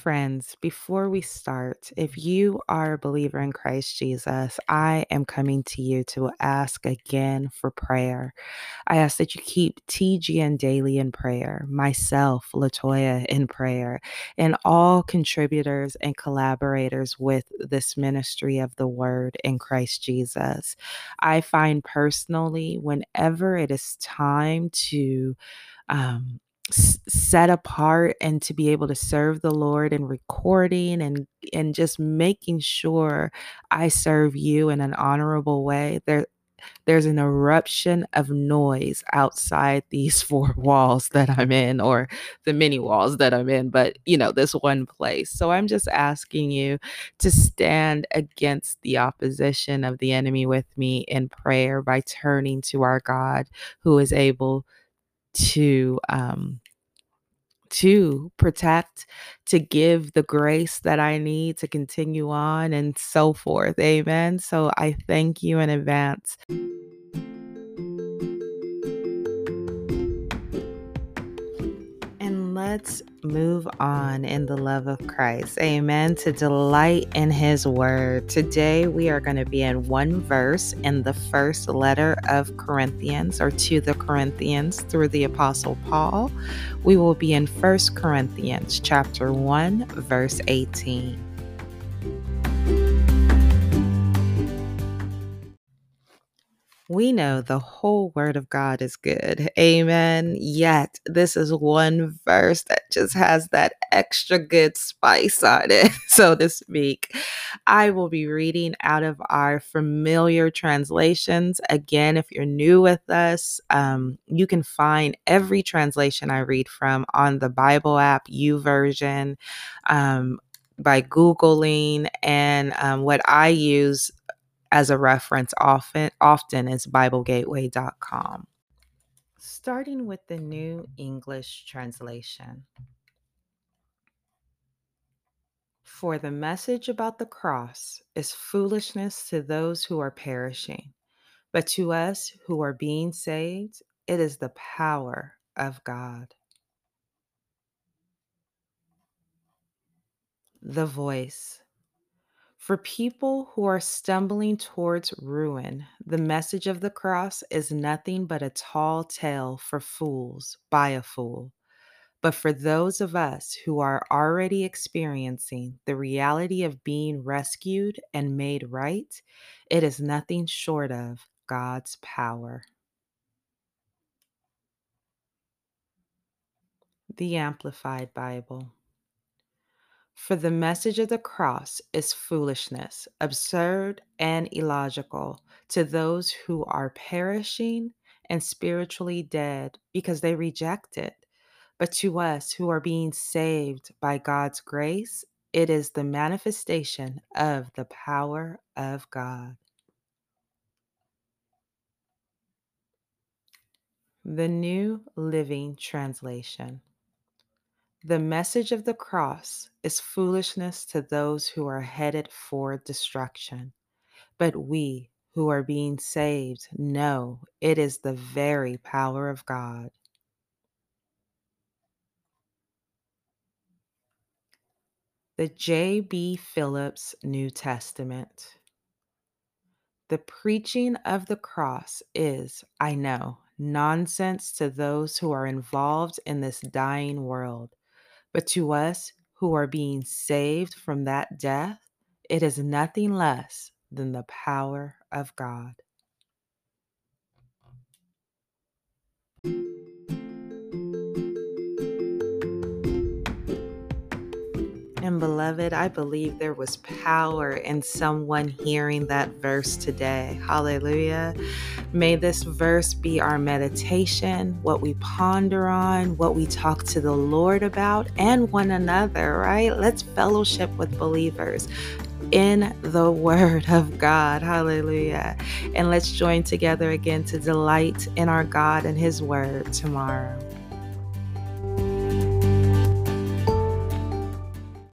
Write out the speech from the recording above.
Friends, before we start, if you are a believer in Christ Jesus, I am coming to you to ask again for prayer. I ask that you keep TGN daily in prayer, myself, Latoya, in prayer, and all contributors and collaborators with this ministry of the word in Christ Jesus. I find personally, whenever it is time to um, set apart and to be able to serve the Lord in recording and and just making sure I serve you in an honorable way. There there's an eruption of noise outside these four walls that I'm in or the many walls that I'm in, but you know, this one place. So I'm just asking you to stand against the opposition of the enemy with me in prayer by turning to our God who is able to um to protect, to give the grace that I need to continue on and so forth. Amen. So I thank you in advance. Let's move on in the love of Christ. Amen. To delight in his word. Today we are going to be in one verse in the first letter of Corinthians or to the Corinthians through the apostle Paul. We will be in First Corinthians chapter 1 verse 18. We know the whole word of God is good. Amen. Yet, this is one verse that just has that extra good spice on it, so to speak. I will be reading out of our familiar translations. Again, if you're new with us, um, you can find every translation I read from on the Bible app, YouVersion. Um, by Googling and um, what I use as a reference often often is biblegateway.com. Starting with the New English Translation. For the message about the cross is foolishness to those who are perishing, but to us who are being saved, it is the power of God. The voice. For people who are stumbling towards ruin, the message of the cross is nothing but a tall tale for fools by a fool. But for those of us who are already experiencing the reality of being rescued and made right, it is nothing short of God's power. The Amplified Bible. For the message of the cross is foolishness, absurd and illogical to those who are perishing and spiritually dead because they reject it. But to us who are being saved by God's grace, it is the manifestation of the power of God. The New Living Translation. The message of the cross is foolishness to those who are headed for destruction. But we who are being saved know it is the very power of God. The J.B. Phillips New Testament. The preaching of the cross is, I know, nonsense to those who are involved in this dying world. But to us who are being saved from that death, it is nothing less than the power of God. And beloved, I believe there was power in someone hearing that verse today. Hallelujah. May this verse be our meditation, what we ponder on, what we talk to the Lord about, and one another, right? Let's fellowship with believers in the Word of God. Hallelujah. And let's join together again to delight in our God and His Word tomorrow.